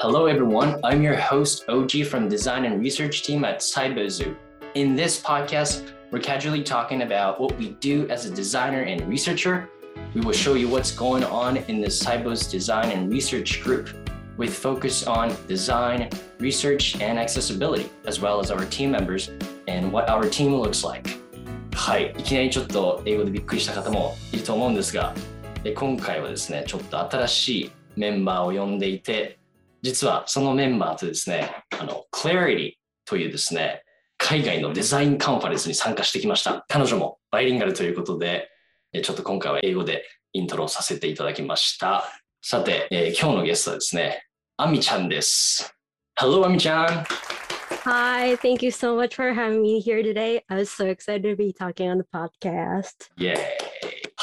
Hello, everyone. I'm your host, OG from Design and Research Team at Cyberzoo. In this podcast, we're casually talking about what we do as a designer and researcher. We will show you what's going on in the Cybo's Design and Research group with focus on design, research, and accessibility, as well as our team members and what our team looks like. はい、いきなりちょっと英語でびっくりした方もいると思うんですが、で今回はですね、ちょっと新しいメンバーを呼んでいて、 実はそのメンバーとですね、あの、Clarity というですね、海外のデザインカンファレンスに参加してきました。彼女もバイリンガルということで、ちょっと今回は英語でイントロさせていただきました。さて、えー今日のゲストはですね、アミちゃんです。Hello, アミちゃん。Hi, thank you so much for having me here today. I was so excited to be talking on the podcast. イェーイ。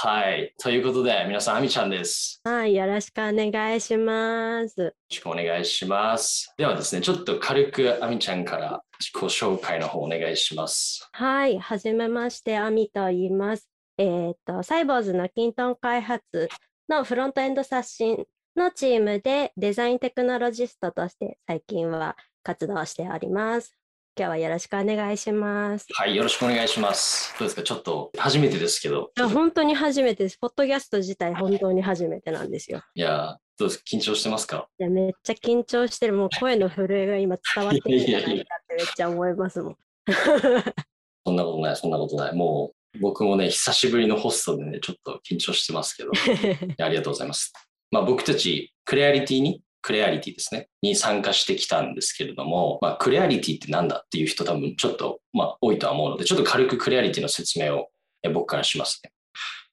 はい。ということで、皆さん、アミちゃんです。はい、よろしくお願いします。よろしくお願いします。ではですね、ちょっと軽くアミちゃんから自己紹介の方お願いします。はい、はじめまして、アミと言います。えーっと、サイボーズのキントン開発のフロントエンド刷新のチームでデザインテクノロジストとして最近は活動しております。今日はよろしくお願いします。はい、よろしくお願いします。どうですか？ちょっと初めてですけど。いや本当に初めてです。ポッドキャスト自体本当に初めてなんですよ。いや、どうです？か緊張してますか？いや、めっちゃ緊張してる。もう声の震えが今伝わってるんじゃないってめっちゃ思いますもん。そんなことない、そんなことない。もう僕もね、久しぶりのホストでね、ちょっと緊張してますけど、ありがとうございます。まあ僕たち、クレアリティに、クレアリティですね、に参加してきたんですけれども、まあクレアリティってなんだっていう人多分ちょっと、まあ多いとは思うので、ちょっと軽くクレアリティの説明を僕からしますね。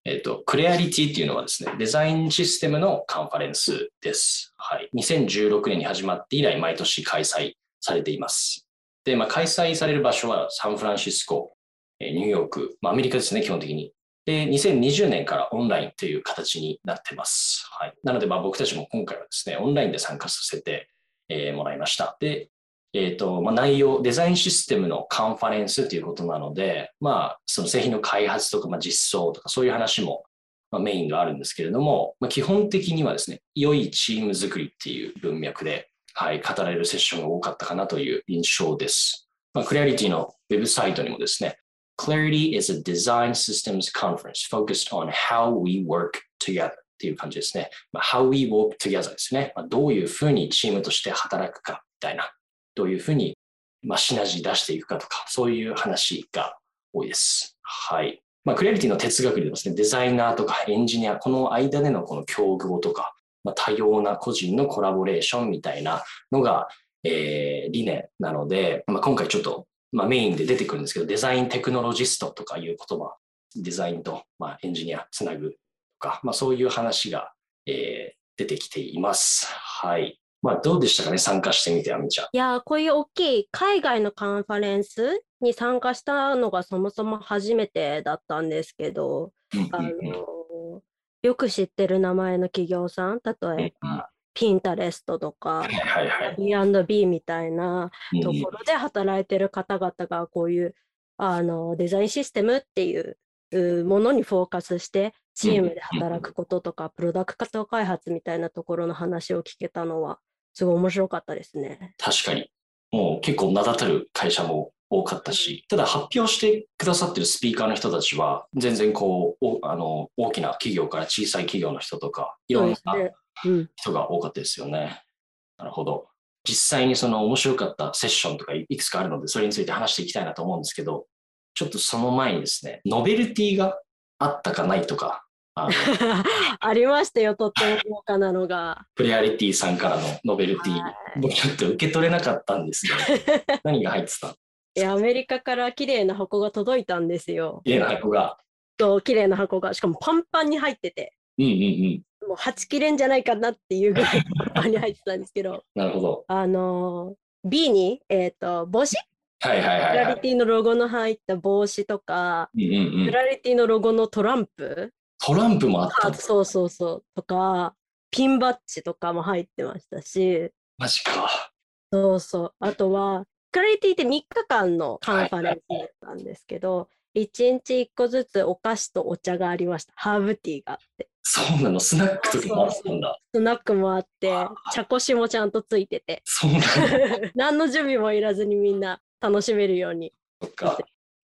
えっ、と、クレアリティっていうのはですね、デザインシステムのカンファレンスです。はい。2016年に始まって以来、毎年開催されています。で、まあ、開催される場所はサンフランシスコ、ニューヨーク、まあ、アメリカですね、基本的に。で、2020年からオンラインという形になってます。はい。なので、まあ、僕たちも今回はですね、オンラインで参加させて、えーもらいました。で、えっ、と、まあ、内容、デザインシステムのカンファレンスということなので、まあ、その製品の開発とか、まあ、実装とか、そういう話も、まあ、メインがあるんですけれども、まあ、基本的にはですね、良いチーム作りっていう文脈で、はい、語られるセッションが多かったかなという印象です。まあ、クレアリティのウェブサイトにもですね、Clarity is a design systems conference focused on how we work together っていう感じですね。まあ、how we work together ですね。まあ、どういうふうにチームとして働くかみたいな、どういうふうに、まあ、シナジー出していくかとか、そういう話が多いです。はい。まあ、クレアリティの哲学でですね、デザイナーとかエンジニア、この間でのこの競合とか、まあ、多様な個人のコラボレーションみたいなのが、えー理念なので、まあ、今回ちょっと、まあ、メインで出てくるんですけど、デザインテクノロジストとかいう言葉、デザインと、まあ、エンジニアつなぐとか、まあ、そういう話が、えー出てきています。はい。まあ、どうでしたかね、参加してみて、あみちゃん。いやー、こういう大きい海外のカンファレンスに参加したのがそもそも初めてだったんですけど、あのよく知ってる名前の企業さん、例えば、ピンタレストとかはい、はいはい。B&B みたいなうんところで働いてる方々がこういうあのデザインシステムっていううものにフォーカスしてチームで働くこととかプロダクト開発みたいなところの話を聞けたのはすごい面白かったですね。確かに。もう結構名だたる会社も多かったし、ただ発表してくださってるスピーカーの人たちは、全然こう、おあの大きな企業から小さい企業の人とか、いろんな人が多かったですよね。なるほど。実際にその面白かったセッションとかいくつかあるので、それについて話していきたいなと思うんですけど、ちょっとその前にですね、ノベルティがあったかないとか、あの ありましたよ、とっても豪華なのが。プレアリティさんからのノベルティはい、僕ちょっと受け取れなかったんですけど、何が入ってたアメリカから綺麗な箱が届いたんですよ。家の箱が。と綺麗な箱が、しかもパンパンに入ってて、うんうんうん。もうはち切れんじゃないかなっていうぐらい パンパンに入ってたんですけど、なるほど。あのー B に、えっ、と、帽子？はいはいはい、はい。リティのロゴの入った帽子とか、うんうんうん、プラリティのロゴのトランプ、トランプもあったそうそうそう、とか、ピンバッジとかも入ってましたし、マジか。そうそう、あとは、プラリティって3日間のカンファレンスだったんですけど、1日1個ずつお菓子とお茶がありました。ハーブティーがあって。そうなの、スナックとかもあったんだ。スナックもあって、茶こしもちゃんとついてて、そうなんだ。何の準備もいらずにみんな楽しめるように。そっか。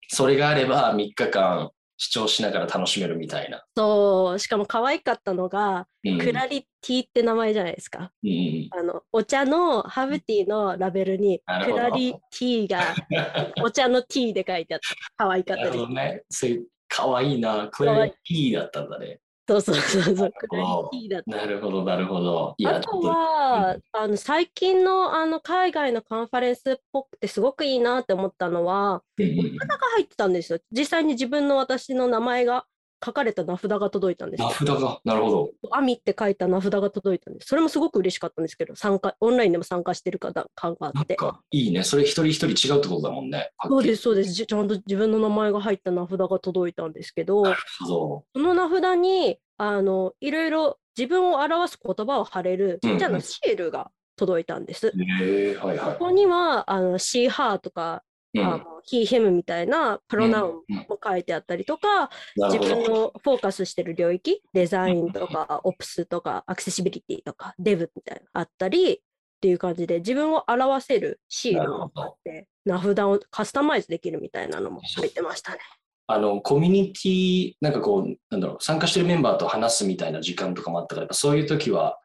それがあれば3日間視聴しながら楽しめるみたいな。そう、しかも可愛かったのが、うんクラリティって名前じゃないですか。うんうんあの、お茶のハーブティーのラベルにクラリティが お茶のティーで書いてあった。可愛かっなるたですほどね。そういう、かわいいな。クラリティだったんだね。そうそうそうそう、クラリティだった。なるほど、なるほど。いあとは、あの最近のあの海外のカンファレンスっぽくてすごくいいなって思ったのは、うんうんうんが入ってたんですよ。実際に自分の私の名前が書かれた名札が届いたんです名。札が、なるほど。アミって書いた名札が届いたんです。それもすごく嬉しかったんですけど、参加、オンラインでも参加してる方感があって。なんか、いいね。それ一人一人違うってことだもんね。そうです、そうです。じちゃんと自分の名前が入った名札が届いたんですけど、なるほど。その名札に、あの、いろいろ自分を表す言葉を貼れるちっちゃなシールが届いたんです。へえはいはい。ここには、あの、シーハーとか、うん。あのヒーヘムみたいなプロナウンうん。も書いてあったりとか、自なるほど。分のフォーカスしてる領域、デザインとか、オプスとか、アクセシビリティとか、デブみたいなのあったりっていう感じで、自分を表せるシールもあって、名札をカスタマイズできるみたいなのも入ってましたね。あの、コミュニティ、なんかこう、なんだろう、参加してるメンバーと話すみたいな時間とかもあったから、そういう時は、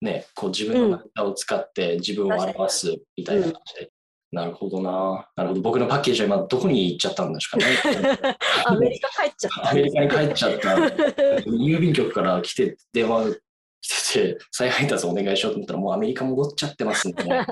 ね、こう自分の名札を使って自分を表すみたいな感じで。なるほどな。なるほど。僕のパッケージは今どこに行っちゃったんですかね。アメリカ帰っちゃった。アメリカに帰っちゃった。郵便局から来て電話来てて、再配達お願いしようと思ったら、もうアメリカ戻っちゃってますね。ア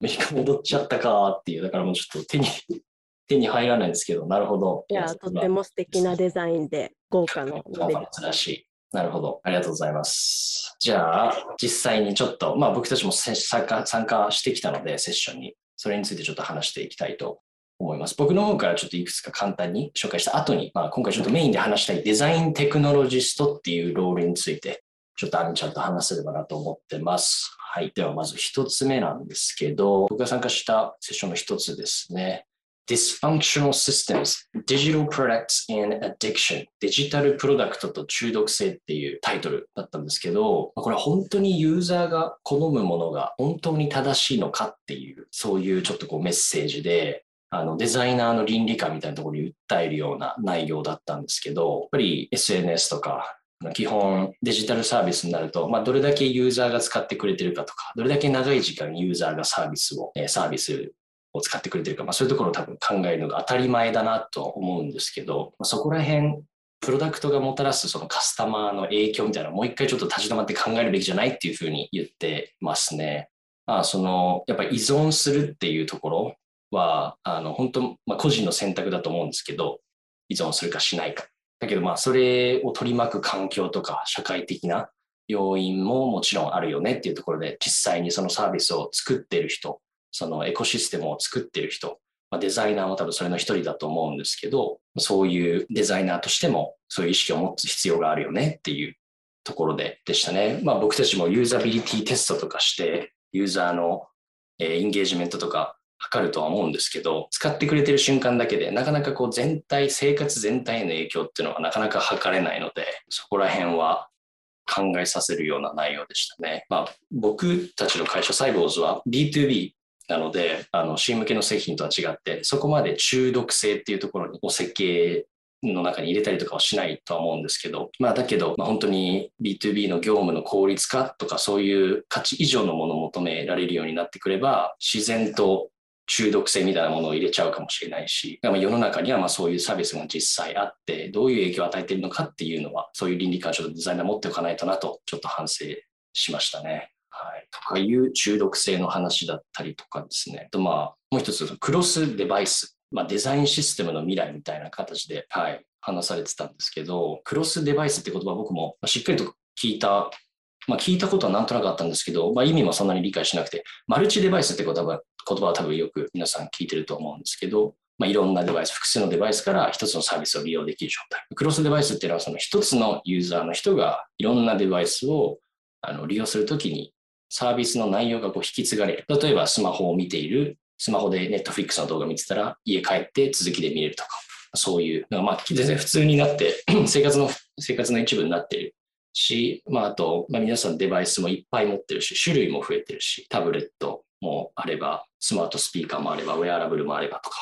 メリカ戻っちゃったかっていう、だからもうちょっと手に、手に入らないんですけど、なるほど。いや、とっても素敵なデザインで、豪華なモデル。らしい。なるほど。ありがとうございます。じゃあ、実際にちょっと、まあ僕たちも参加参加してきたので、セッションに。それについてちょっと話していきたいと思います。僕の方からちょっといくつか簡単に紹介した後に、まあ、今回ちょっとメインで話したいデザインテクノロジストっていうロールについて、ちょっとアミちゃんと話せればなと思ってます。はい。ではまず一つ目なんですけど、僕が参加したセッションの一つですね。Dysfunctional Systems, Digital Products and Addiction. デジタルプロダクトと中毒性っていうタイトルだったんですけど、これ本当にユーザーが好むものが本当に正しいのかっていう、そういうちょっとこうメッセージで、あのデザイナーの倫理観みたいなところに訴えるような内容だったんですけど、やっぱり SNS とか基本デジタルサービスになると、まあ、どれだけユーザーが使ってくれてるかとか、どれだけ長い時間ユーザーがサービスを、サービスを使ってくれてるか、まあ、そういうところを多分考えるのが当たり前だなと思うんですけど、まあ、そこら辺、プロダクトがもたらすそのカスタマーの影響みたいなもう一回ちょっと立ち止まって考えるべきじゃないっていうふうに言ってますね。まあ、その、やっぱり依存するっていうところは、あの、本当、まあ、個人の選択だと思うんですけど、依存するかしないか。だけど、まあ、それを取り巻く環境とか社会的な要因ももちろんあるよねっていうところで、実際にそのサービスを作ってる人、そのエコシステムを作っている人、まあ、デザイナーも多分それの一人だと思うんですけど、そういうデザイナーとしてもそういう意識を持つ必要があるよねっていうところででしたね。まあ僕たちもユーザビリティテストとかして、ユーザーのえーインゲージメントとか測るとは思うんですけど、使ってくれてる瞬間だけで、なかなかこう全体、生活全体への影響っていうのはなかなか測れないので、そこら辺は考えさせるような内容でしたね。まあ僕たちの会社サイボーズは B2B なので、あの、C 向けの製品とは違って、そこまで中毒性っていうところにお設計の中に入れたりとかはしないとは思うんですけど、まあだけど、まあ、本当に B2B の業務の効率化とかそういう価値以上のものを求められるようになってくれば、自然と中毒性みたいなものを入れちゃうかもしれないし、まあ世の中にはまあそういうサービスが実際あって、どういう影響を与えているのかっていうのは、そういう倫理観をちょっとデザイナー持っておかないとなと、ちょっと反省しましたね。はい。とかいう中毒性の話だったりとかですね。あとまあ、もう一つ、クロスデバイス。まあ、デザインシステムの未来みたいな形で、はい、話されてたんですけど、クロスデバイスって言葉僕もしっかりと聞いた、まあ、聞いたことはなんとなくあったんですけど、まあ、意味もそんなに理解しなくて、マルチデバイスって言葉は言葉は多分よく皆さん聞いてると思うんですけど、まあ、いろんなデバイス、複数のデバイスから一つのサービスを利用できる状態。クロスデバイスっていうのはその一つのユーザーの人がいろんなデバイスをあの利用するときにサービスの内容がこう引き継がれる。例えばスマホを見ている、スマホで Netflix の動画見てたら家帰って続きで見れるとか、そういう、なんかまあ全然普通になって 生活の生活の一部になっているし、まあ、あと、まあ、皆さんデバイスもいっぱい持ってるし、種類も増えてるし、タブレットもあれば、スマートスピーカーもあれば、ウェアラブルもあればとか、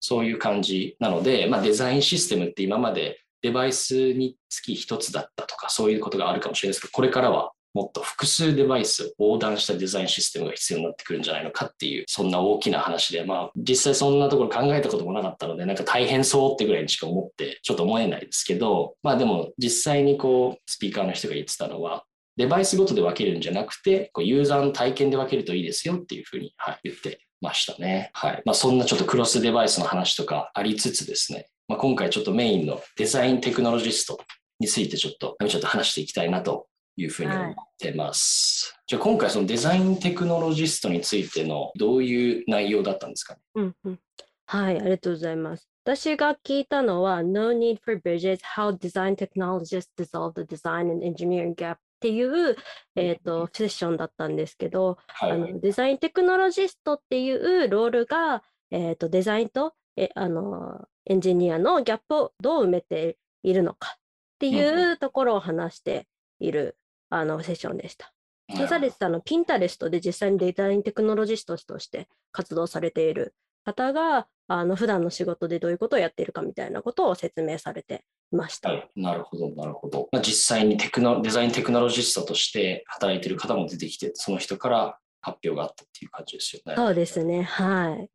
そういう感じなので、まあ、デザインシステムって今までデバイスにつき一つだったとか、そういうことがあるかもしれないですけど、これからはもっと複数デバイスを、横断したデザインシステムが必要になってくるんじゃないのかっていう、そんな大きな話で、まあ、実際そんなところ考えたこともなかったので、なんか大変そうってぐらいにしか思って、ちょっと思えないですけど、まあでも実際にこう、スピーカーの人が言ってたのは、デバイスごとで分けるんじゃなくて、こうユーザーの体験で分けるといいですよっていうふうに、はい、言ってましたね。はい。まあそんなちょっとクロスデバイスの話とかありつつですね、まあ、今回ちょっとメインのデザインテクノロジストについてちょっと、ちょっと話していきたいなというふうに思ってます。はい、じゃあ今回そのデザインテクノロジストについてのどういう内容だったんですかね、うんうん、はい、ありがとうございます。私が聞いたのは No Need for Bridges How Design Technologists Dissolve the Design and Engineering Gap っていう、えーと、セッションだったんですけど、はい、あのデザインテクノロジストっていうロールが、えーと、デザインとえあのエンジニアのギャップをどう埋めているのかっていうところを話しているあのセッションでした。でされてたのピンタレストで実際にデザインテクノロジストとして活動されている方があの普段の仕事でどういうことをやっているかみたいなことを説明されていました。はい、なるほど、なるほど。まあ、実際にテクノデザインテクノロジストとして働いている方も出てきて、その人から発表があったっていう感じですよね。そうですね、はい。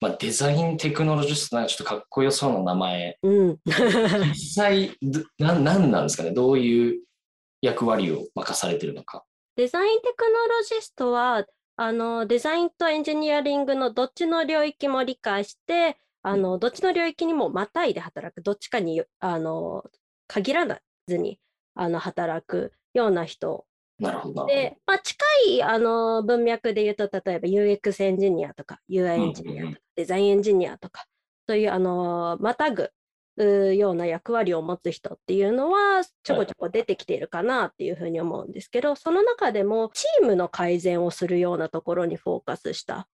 まあ、デザインテクノロジストなんかちょっとかっこよそうな名前。うん、実際な、なんなんですかね？どういう役割を任されてるのか。デザインテクノロジストは、あのデザインとエンジニアリングのどっちの領域も理解して、あのどっちの領域にもまたいで働く、どっちかにあの限らずにあの働くような人なるほど。で、まあ、近いあの文脈で言うと、例えば UX エンジニアとか UI エンジニアとか、デザインエンジニアとか、そういうあのまたぐような役割を持つ人っていうのはちょこちょこ出てきているかなっていうふうに思うんですけど、はい、その中でもチームの改善をするようなところにフォーカスした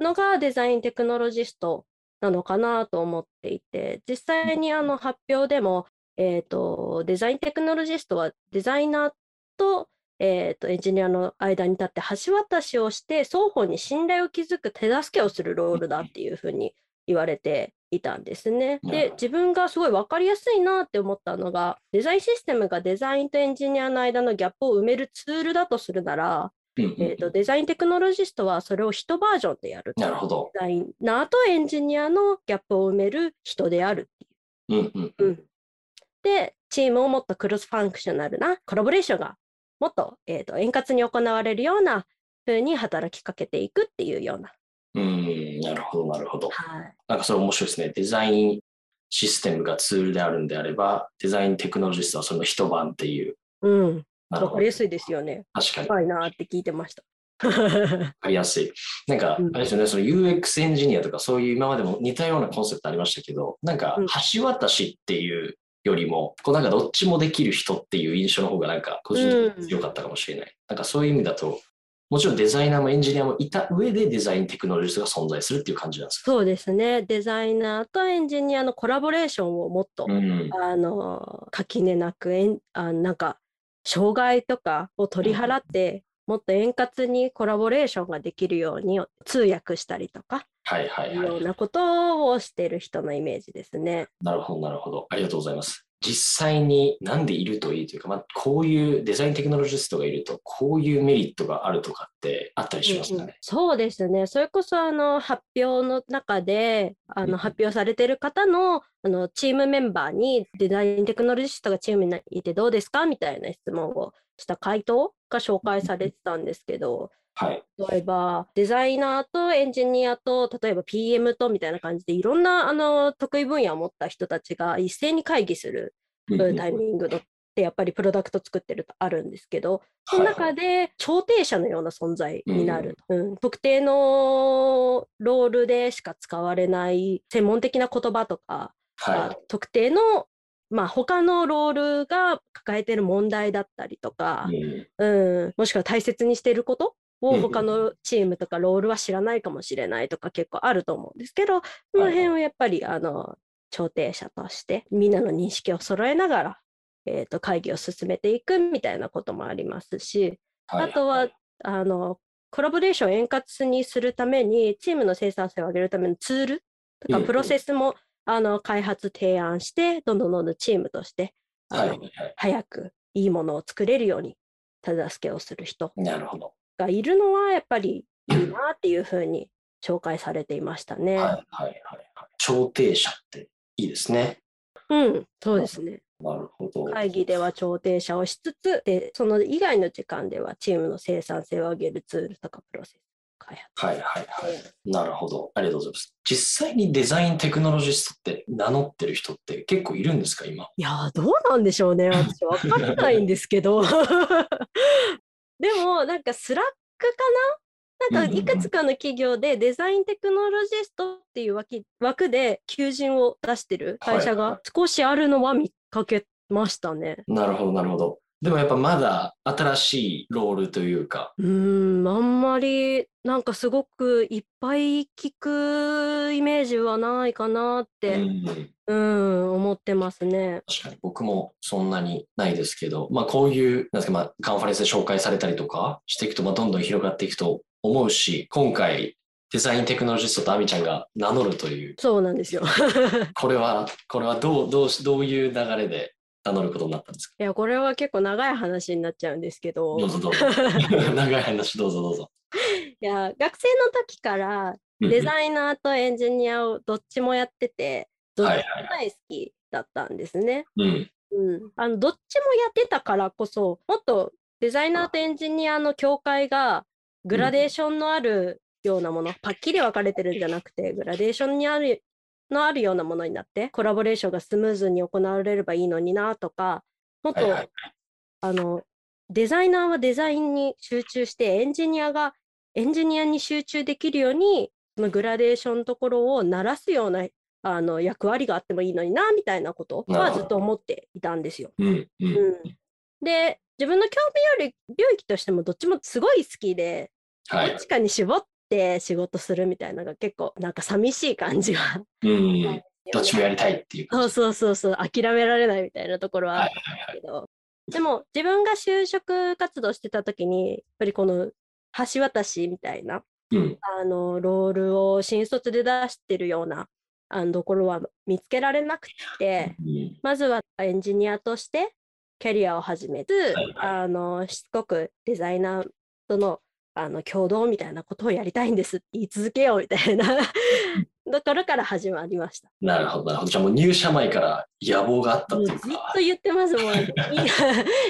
のがデザインテクノロジストなのかなと思っていて実際にあの発表でも、えーと、デザインテクノロジストはデザイナーと,、えーと、エンジニアの間に立って橋渡しをして双方に信頼を築く手助けをするロールだっていうふうに言われていたんですね。で自分がすごい分かりやすいなって思ったのがデザインシステムがデザインとエンジニアの間のギャップを埋めるツールだとするなら、えーと、デザインテクノロジストはそれを1バージョンでやるなるほどデザイナーとエンジニアのギャップを埋める人であるっていう。うんうん、でチームをもっとクロスファンクショナルなコラボレーションがもっと,、えーと、円滑に行われるようなふうに働きかけていくっていうような。うん、なるほど、なるほど。はい、なんかそれ面白いですね。デザインシステムがツールであるんであれば、デザインテクノロジストはその一晩っていう。うん。わかりやすいですよね。確かに。怖いなって聞いてました。わかりやすい。なんか、あれですよね、その UX エンジニアとかそういう今までも似たようなコンセプトありましたけど、なんか橋渡しっていうよりも、こうなんかどっちもできる人っていう印象の方がなんか個人的に強かったかもしれない。うん、なんかそういう意味だと、もちろんデザイナーもエンジニアもいた上でデザインテクノロジーが存在するっていう感じなんですか？そうですね。デザイナーとエンジニアのコラボレーションをもっと、うん、あの垣根なくえんあなんか障害とかを取り払って、うん、もっと円滑にコラボレーションができるように通訳したりとか、はいはいはい。ようなことをしてる人のイメージですね。なるほどなるほど。ありがとうございます。実際になんでいるといいというか、まあ、こういうデザインテクノロジストがいると、こういうメリットがあるとかってあったりしますかね？うんうん、そうですね。それこそあの発表の中であの発表されてる方のあのチームメンバーにデザインテクノロジストがチームにいてどうですか？みたいな質問をした回答が紹介されてたんですけど、はい、例えばデザイナーとエンジニアと例えば PM とみたいな感じでいろんなあの得意分野を持った人たちが一斉に会議するタイミングってやっぱりプロダクト作ってるとあるんですけどその中で調停者のような存在になる、うん、特定のロールでしか使われない専門的な言葉とか、はい、特定のまあ、他のロールが抱えてる問題だったりとか、うん、うん、もしくは大切にしていることを他のチームとかロールは知らないかもしれないとか結構あると思うんですけど、その辺をやっぱりあの調停者としてみんなの認識を揃えながら、えー、と会議を進めていくみたいなこともありますし、あとはあのコラボレーションを円滑にするためにチームの生産性を上げるためのツールとかプロセスも、あの開発提案してどんどんどんどんチームとしてあの、早くいいものを作れるように手助けをする人がいるのはやっぱりいいなっていうふうに紹介されていましたね。はいはいはいはい。調停者っていいですね。うん、そうですね。なるほど。会議では調停者をしつつ、でその以外の時間ではチームの生産性を上げるツールとかプロセス開発。はいはいはい。なるほど。ありがとうございます。実際にデザインテクノロジストって名乗ってる人って結構いるんですか、今？いやどうなんでしょうね。私分かんないんですけど。でも、なんかスラックかな？なんかいくつかの企業でデザインテクノロジストっていう枠枠で求人を出してる会社が少しあるのは見かけましたね。なるほど、なるほど。でもやっぱまだ新しいロールというか。うん、あんまりなんかすごくいっぱい聞くイメージはないかなって、うん、うん、思ってますね。確かに僕もそんなにないですけど、まあこういう、なんですか、まあカンファレンスで紹介されたりとかしていくと、まあどんどん広がっていくと思うし、今回デザインテクノロジストとアミちゃんが名乗るという。そうなんですよ。これは、これはどう、どう、どういう流れで名乗ることになったんですか？いや、これは結構長い話になっちゃうんですけど。どうぞどうぞ。長い話どうぞどうぞ。いや、学生の時からデザイナーとエンジニアをどっちもやってて、どっちも大好きだったんですね。うん。うん、あのどっちもやってたからこそ、もっとデザイナーとエンジニアの境界がグラデーションのあるようなもの、パッキリ分かれてるんじゃなくて、グラデーションにあるのあるようなものになって、コラボレーションがスムーズに行われればいいのになとか、もっと、はいはい、あの、デザイナーはデザインに集中して、エンジニアがエンジニアに集中できるように、そのグラデーションのところを鳴らすようなあの役割があってもいいのにな、みたいなことはずっと思っていたんですよ。うん、うん、で、自分の興味ある領域としてもどっちもすごい好きで、はい、どっちかに絞って仕事するみたいなのが結構なんか寂しい感じが、うん、どっちもやりたいっていう。そうそうそうそう、諦められないみたいなところはあるけど、はい。はいはい、でも自分が就職活動してた時に、やっぱりこの橋渡しみたいな、うん、あのロールを新卒で出してるようなあのところは見つけられなくて、うん、まずはエンジニアとしてキャリアを始めず、はいはい、あのしつこくデザイナーとのあの共同みたいなことをやりたいんですって言い続けようみたいなところから始まりました。なるほど、なるほど。じゃあもう入社前から野望があったっていうか。ずっと言ってますもん。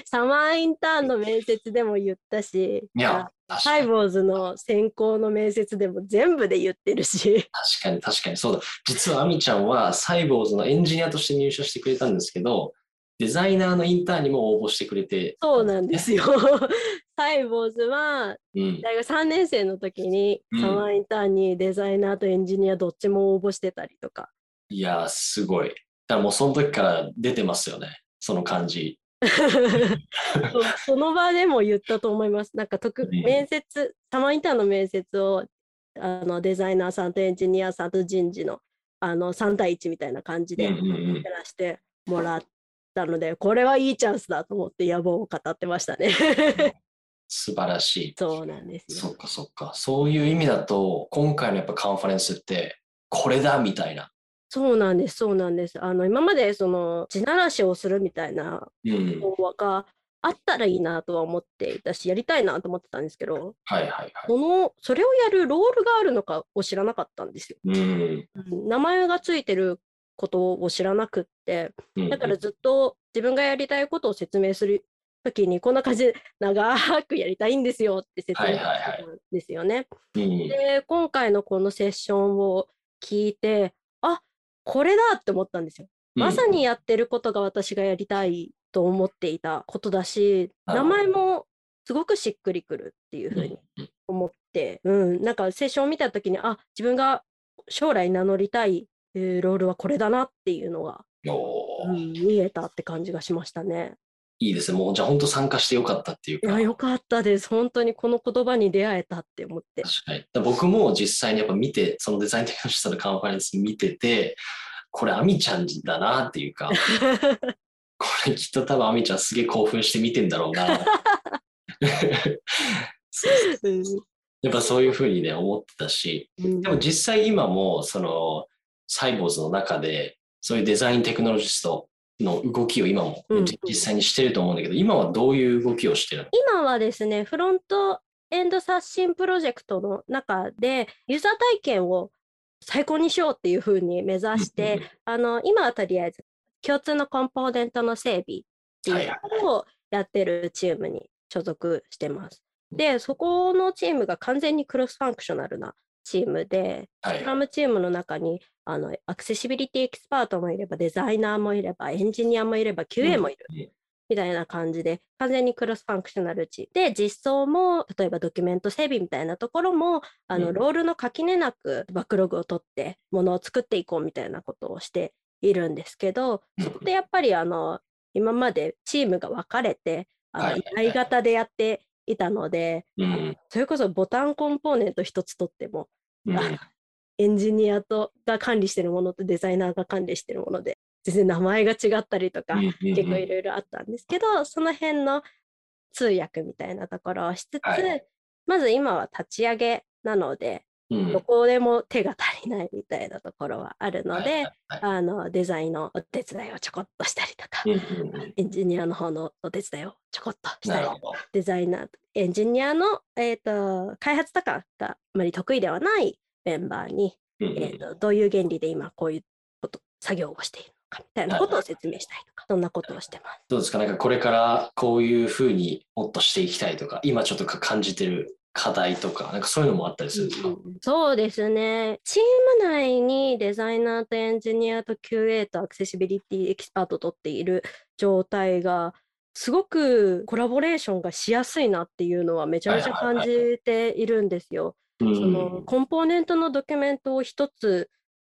サマーインターンの面接でも言ったし、いやサイボーズの選考の面接でも全部で言ってるし。確かに確かにそうだ。実はアミちゃんはサイボーズのエンジニアとして入社してくれたんですけど、デザイナーのインターンにも応募してくれて。そうなんですよ。サイボーズは、大学3年生の時に、サマーインターンにデザイナーとエンジニアどっちも応募してたりとか。いやすごい。だからもうその時から出てますよね、その感じ。その場でも言ったと思います。なんか特、面接、サマーインターンの面接をあのデザイナーさんとエンジニアさんと人事のあの3対1みたいな感じでやらせてもらったので、これはいいチャンスだと思って野望を語ってましたね。素晴らしい。そうなんですよ。そっかそっか。そういう意味だと、今回のやっぱカンファレンスって、これだみたいな。そうなんです、そうなんです。あの、今までその、地ならしをするみたいな講話があったらいいなとは思っていたし、やりたいなと思ってたんですけど、はいはいはい。その、それをやるロールがあるのかを知らなかったんですよ。うん、名前がついてることを知らなくって、だからずっと自分がやりたいことを説明する時にこんな感じで長くやりたいんですよって説明したんですよね。で今回のこのセッションを聞いてあこれだって思ったんですよ。まさにやってることが私がやりたいと思っていたことだし、名前もすごくしっくりくるっていうふうに思って、うん、なんかセッションを見た時にあ自分が将来名乗りたいロールはこれだなっていうのが、うん、見えたって感じがしましたね。いいですね。もうじゃあ本当参加してよかったっていうか。いや、よかったです。本当にこの言葉に出会えたって思って。確かに。僕も実際にやっぱ見て、そのデザインテクノロジのカンファレンス見てて、これアミちゃんだなっていうか、これきっと多分アミちゃんすげえ興奮して見てんだろうな。やっぱそういうふうにね、思ってたし、でも実際今も、その、サイボーズの中で、そういうデザインテクノロジストの動きを今も、実際にしてると思うんだけど、今はどういう動きをしてるの？今はですね、フロントエンド刷新プロジェクトの中で、ユーザー体験を最高にしようっていうふうに目指して、あの今はとりあえず共通のコンポーネントの整備っていうのをやってるチームに所属してます。で、そこのチームが完全にクロスファンクショナルなチームで、スクラムチームの中にあのアクセシビリティエキスパートもいれば、デザイナーもいれば、エンジニアもいれば、QA もいる。みたいな感じで、完全にクロスファンクショナル値で、実装も、例えばドキュメント整備みたいなところも、あの、ロールの垣根なくバックログを取って、ものを作っていこうみたいなことをしているんですけど、そこでやっぱり、あの、今までチームが分かれて、あの、依頼型でやっていたので、それこそボタンコンポーネント一つ取っても、エンジニアとが管理してるものとデザイナーが管理してるもので全然名前が違ったりとか、結構いろいろあったんですけど、その辺の通訳みたいなところをしつつ、はい、まず今は立ち上げなので、うん、どこでも手が足りないみたいなところはあるので、はいはいはい、あのデザインのお手伝いをちょこっとしたりとか、エンジニアの方のお手伝いをちょこっとしたりデザイナーエンジニアの、えーと、開発とかがあまり得意ではないメンバーに、えーとどういう原理で今こういうこと作業をしているかみたいなことを説明したりとか、そんなことをしてます。どうですか？なんかこれからこういうふうにもっとしていきたいとか、今ちょっと感じてる課題とか、なんかそういうのもあったりするんですか、うん、そうですね。チーム内にデザイナーとエンジニアと QA とアクセシビリティエキスパートとっている状態が、すごくコラボレーションがしやすいなっていうのはめちゃめちゃ感じているんですよ。そのコンポーネントのドキュメントを一つ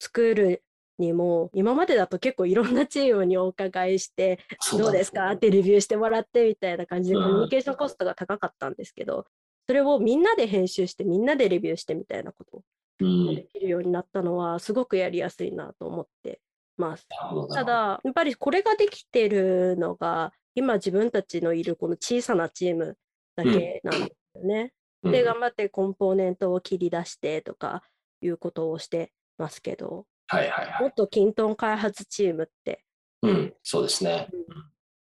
作るにも今までだと結構いろんなチームにお伺いしてどうですか？ってレビューしてもらってみたいな感じでコミュニケーションコストが高かったんですけどそれをみんなで編集してみんなでレビューしてみたいなことをできるようになったのはすごくやりやすいなと思ってます。ただやっぱりこれができてるのが今自分たちのいるこの小さなチームだけなんですよね。で頑張ってコンポーネントを切り出してとかいうことをしてますけどはいはいはい。もっとキントン開発チームって。うん、そうですね。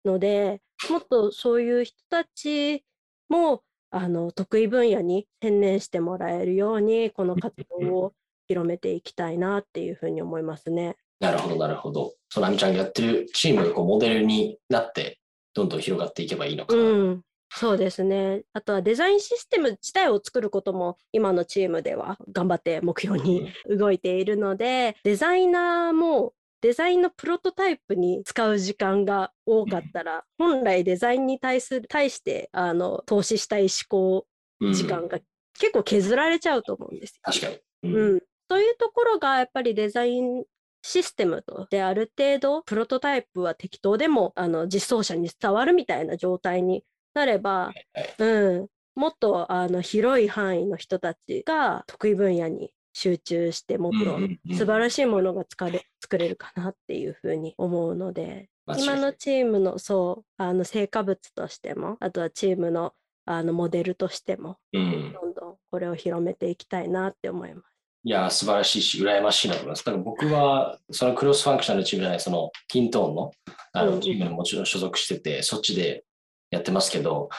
ので、もっとそういう人たちもあの得意分野に専念してもらえるように、この活動を広めていきたいなっていうふうに思いますね。なるほど、なるほど。そのあみちゃんがやってるチームがこうモデルになって、どんどん広がっていけばいいのかな。うんそうですね。あとはデザインシステム自体を作ることも今のチームでは頑張って目標に動いているので、デザイナーもデザインのプロトタイプに使う時間が多かったら、本来デザインに対する対してあの投資したい思考時間が結構削られちゃうと思うんですよ。確かに。うん、というところがやっぱりデザインシステムとである程度プロトタイプは適当でもあの実装者に伝わるみたいな状態になれば、うん、もっとあの広い範囲の人たちが得意分野に集中してもっと素晴らしいものが作れ作れるかなっていうふうに思うので今のチームのそうあの成果物としてもあとはチームのあのモデルとしても、どんどんこれを広めていきたいなって思います。いや、素晴らしいし、羨ましいなと思います。だから僕は、そのクロスファンクショナルチームじゃない、その、キントーンのあのチームにもちろん所属してて、そっちでやってますけど、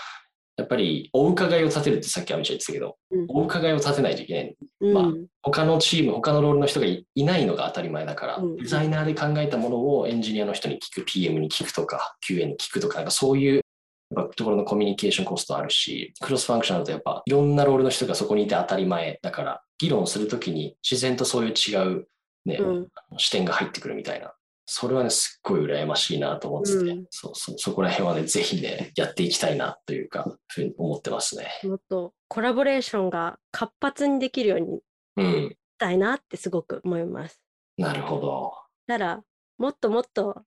やっぱりお伺いを立てるってさっきアミちゃん言ってたけど、うん、お伺いを立てないといけない。うん、まあ、他のチーム、他のロールの人がいないのが当たり前だから、うん、デザイナーで考えたものをエンジニアの人に聞く、PM に聞くとか、QA に聞くとか、なんかそういうところのコミュニケーションコストあるし、クロスファンクションだとやっぱいろんなロールの人がそこにいて当たり前だから、議論するときに自然とそういう違うね、視点が入ってくるみたいなそれはね、すっごい羨ましいなと思ってて、うん、そうそうそこら辺はね、ぜひね、やっていきたいなというか、ふうに思ってますね。もっとコラボレーションが活発にできるようにしたいなってすごく思います。うん、なるほど。だから、もっともっと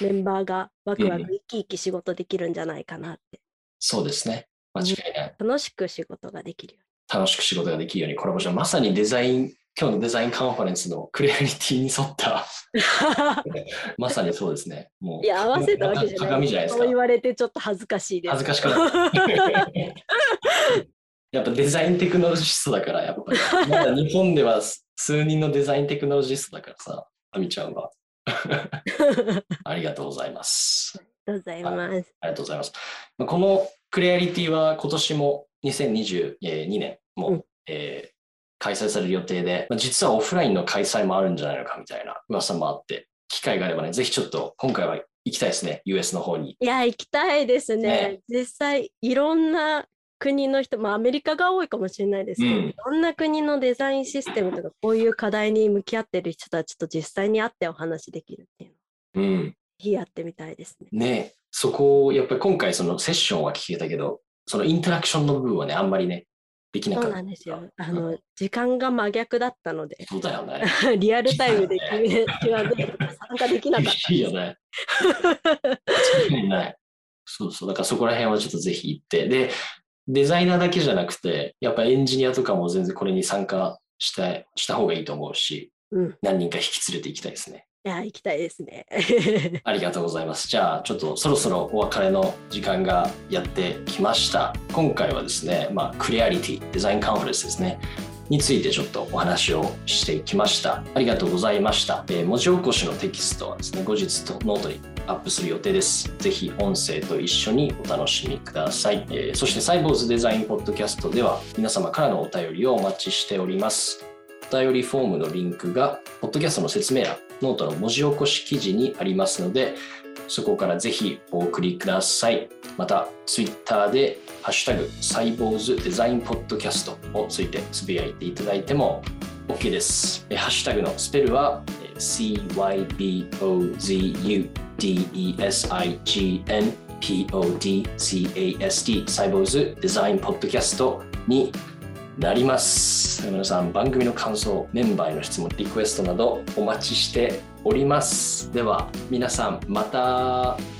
メンバーがワクワク生き生き仕事できるんじゃないかなって。うん、そうですね。間違いない。楽しく仕事ができるように。楽しく仕事ができるようにコラボレーション、まさにデザイン今日のデザインカンファレンスのクリアリティに沿った、まさにそうですね。もういや、合わせたわけじゃない。鏡じゃないですかそう言。われてちょっと恥ずかしいです。恥ずかしくない。やっぱデザインテクノロジストだから、やっぱり。まだ日本では数人のデザインテクノロジストだからさ、あみちゃんは。ありがとうございます。ありがとうございます。ありがとうございます。まあこのクレアリティは今年も2022年も、うんえー開催される予定で、まあ、実はオフラインの開催もあるんじゃないのかみたいな噂もあって、機会があればね、ぜひちょっと今回は行きたいですね、US の方に。いや、行きたいですね。ね実際、いろんな国の人、まあ、アメリカが多いかもしれないですけど、うんいろんな国のデザインシステムとか、こういう課題に向き合ってる人たちと実際に会ってお話できるっていうのを、うん。ぜひやってみたいですね。ねそこをやっぱり今回そのセッションは聞けたけど、そのインタラクションの部分はね、あんまりね、できなそうかった。なんですよ。あの、時間が真逆だったので、そうだよね。リアルタイムで決め、決まって参加できなかった。いいよね。ない。そうそう。だからそこら辺はちょっとぜひ行って。で、デザイナーだけじゃなくて、やっぱエンジニアとかも全然これに参加したした方がいいと思うし、うん。い何人か引き連れて行きたいですね。や、行きたいですね。ありがとうございます。じゃあ、ちょっとそろそろお別れの時間がやってきました。今回はですね、まあ、クラリティ、デザインカンファレンスですね。についてちょっとお話をしてきました。ありがとうございました。えー文字起こしのテキストはですね、後日とノートにアップする予定です。ぜひ音声と一緒にお楽しみください。えーそしてサイボウズデザインポッドキャストでは皆様からのお便りをお待ちしております。お便りフォームのリンクが、ポッドキャストの説明欄、ノートの文字起こし記事にありますので、そこからぜひお送りください。また、ツイッターで、ハッシュタグ、サイボウズデザインポッドキャストをつけてつぶやいていただいても OK です。ハッシュタグのスペルは、CYBOZUDESIGNPODCAST サイボウズデザインポッドキャストになります。皆さん、番組の感想、メンバーへの質問、リクエストなどお待ちしております。では、皆さん、また。